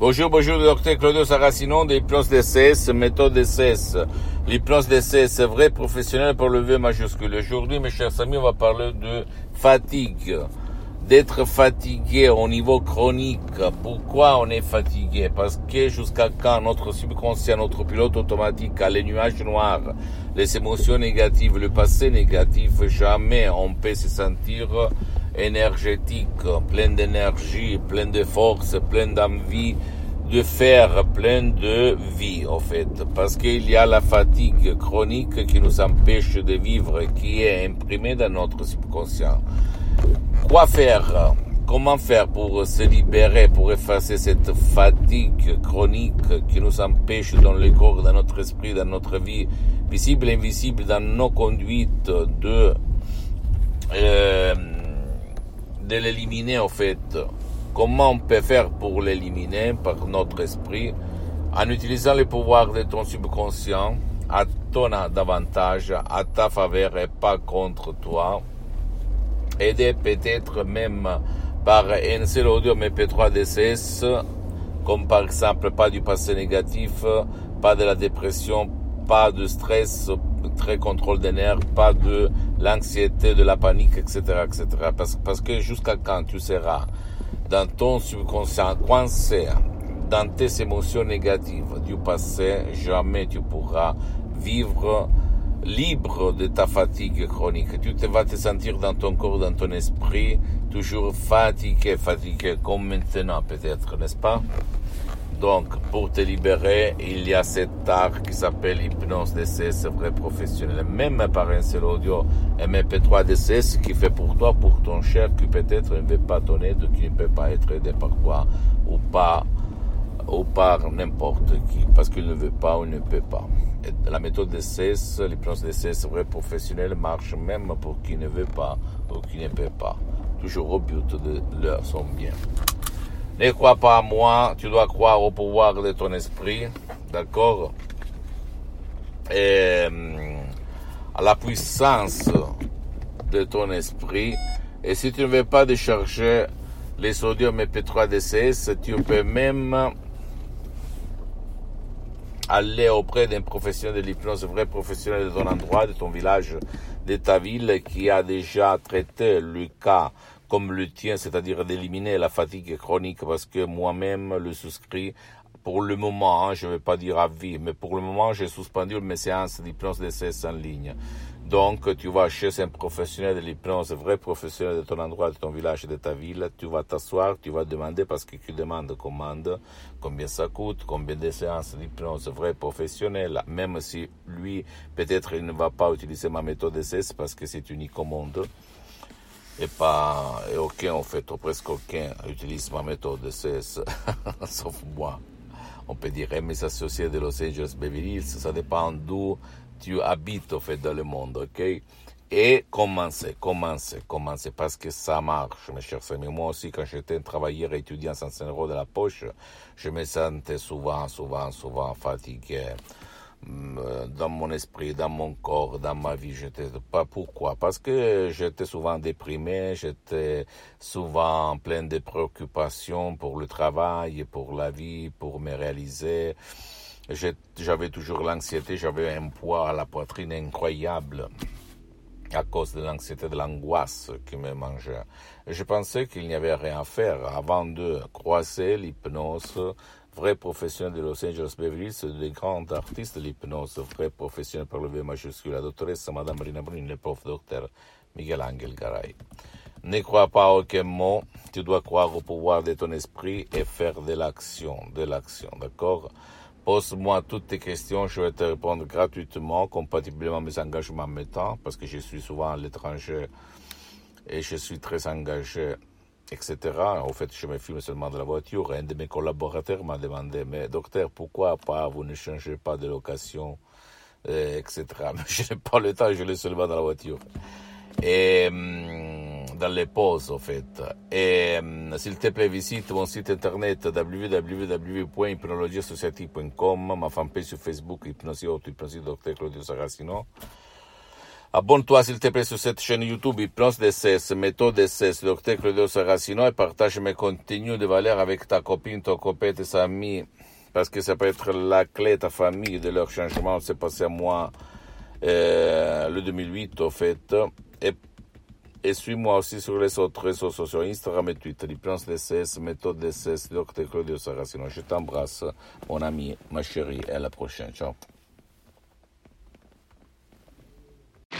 Bonjour, bonjour, docteur Claudio Saracino de l'hypnose DCS, méthode DCS. L'hypnose DCS, vrai professionnel pour le V majuscule. Aujourd'hui, mes chers amis, on va parler de fatigue. D'être fatigué au niveau chronique. Pourquoi on est fatigué? Parce que jusqu'à quand notre subconscient, notre pilote automatique a les nuages noirs, les émotions négatives, le passé négatif, jamais on peut se sentir énergétique, plein d'énergie, plein de force, plein d'envie de faire plein de vie, en fait. Parce qu'il y a la fatigue chronique qui nous empêche de vivre, qui est imprimée dans notre subconscient. Quoi faire? Comment faire pour se libérer, pour effacer cette fatigue chronique qui nous empêche dans le corps, dans notre esprit, dans notre vie, visible et invisible, dans nos conduites de, euh, de l'éliminer en fait. Comment on peut faire pour l'éliminer par notre esprit? En utilisant les pouvoirs de ton subconscient à ton avantage, à ta faveur et pas contre toi. Aider peut-être même par un seul audio MP3 DCS, comme par exemple pas du passé négatif, pas de la dépression, pas de stress, très contrôle des nerfs, pas de l'anxiété, de la panique, etc., etc. Parce, parce que jusqu'à quand tu seras dans ton subconscient coincé dans tes émotions négatives du passé, jamais tu pourras vivre libre de ta fatigue chronique. Tu te vas te sentir dans ton corps, dans ton esprit, toujours fatigué, fatigué, comme maintenant peut-être, n'est-ce pas? Donc, pour te libérer, il y a cet art qui s'appelle hypnose DCS vrai professionnel. Même par un seul audio MP3 DCS qui fait pour toi, pour ton cher, qui peut-être ne veut pas ton aide, qui ne peut pas être aidé par toi, ou pas, ou par n'importe qui, parce qu'il ne veut pas ou ne peut pas. La méthode DCS, l'hypnose DCS vrai professionnel marche même pour qui ne veut pas ou qui ne peut pas. Toujours au but de leur son bien. Ne crois pas à moi, tu dois croire au pouvoir de ton esprit, d'accord? Et à la puissance de ton esprit. Et si tu ne veux pas décharger les sodium MP3 DCS, tu peux même aller auprès d'un professionnel de l'hypnose, vrai professionnel de ton endroit, de ton village, de ta ville, qui a déjà traité le cas comme le tien, c'est-à-dire d'éliminer la fatigue chronique, parce que moi-même le souscris pour le moment, hein, je ne vais pas dire à vie, mais pour le moment, j'ai suspendu mes séances d'hypnose DCS en ligne. Donc, tu vas chez un professionnel de l'hypnose, vrai professionnel de ton endroit, de ton village, de ta ville, tu vas t'asseoir, tu vas demander, parce que tu demandes commande, combien ça coûte, combien de séances d'hypnose vrai professionnel, même si lui, peut-être, il ne va pas utiliser ma méthode DCS parce que c'est unique au monde et pas, et aucun, en fait, ou presque aucun utilise ma méthode DCS, sauf moi. On peut dire mes associés de Los Angeles Beverly ça dépend d'où tu habites, en fait, dans le monde, ok? Et commencez, commencez, commencez, parce que ça marche, mes chers amis. Moi aussi, quand j'étais un travailleur étudiant sans 5 euros de la poche, je me sentais souvent, souvent, souvent fatigué dans mon esprit, dans mon corps, dans ma vie. J'étais pas pourquoi Parce que j'étais souvent déprimé, j'étais souvent plein de préoccupations pour le travail, pour la vie, pour me réaliser. J'avais toujours l'anxiété, j'avais un poids à la poitrine incroyable à cause de l'anxiété, de l'angoisse qui me mangeait. Je pensais qu'il n'y avait rien à faire avant de croiser l'hypnose vrai professionnel de Los Angeles Beverly Hills, des grands artistes de l'hypnose, vrai professionnel par le V majuscule, la doctoresse Madame Marina Bruni, le prof docteur Miguel Angel Garay. Ne crois pas aucun mot, tu dois croire au pouvoir de ton esprit et faire de l'action, de l'action, d'accord? Pose-moi toutes tes questions, je vais te répondre gratuitement, compatiblement à mes engagements en temps, parce que je suis souvent à l'étranger et je suis très engagé etc. En fait, je me filme seulement de la voiture. Un de mes collaborateurs m'a demandé, mais docteur, pourquoi pas vous ne changez pas de location, euh, etc. Mais je n'ai pas le temps, je l'ai seulement dans la voiture. Et hum, dans les pauses, en fait. Et hum, s'il te plaît, visite mon site internet www.hypnologiasociative.com, ma fanpage sur Facebook, Hypnosie Auto, Hypnosie Docteur Claudio Saracino. Abonne-toi s'il te plaît sur cette chaîne YouTube Hypnose DSS, méthode DSS, docteur Claudio Saracino et partage mes contenus de valeur avec ta copine, ton copain, tes amis, parce que ça peut être la clé de ta famille, de leur changement. C'est passé à moi euh, le 2008 au fait. Et, suis-moi aussi sur les autres réseaux sociaux, Instagram et Twitter, Hypnose DSS, méthode DSS, docteur Claudio Saracino. Je t'embrasse, mon ami, ma chérie, et à la prochaine. Ciao.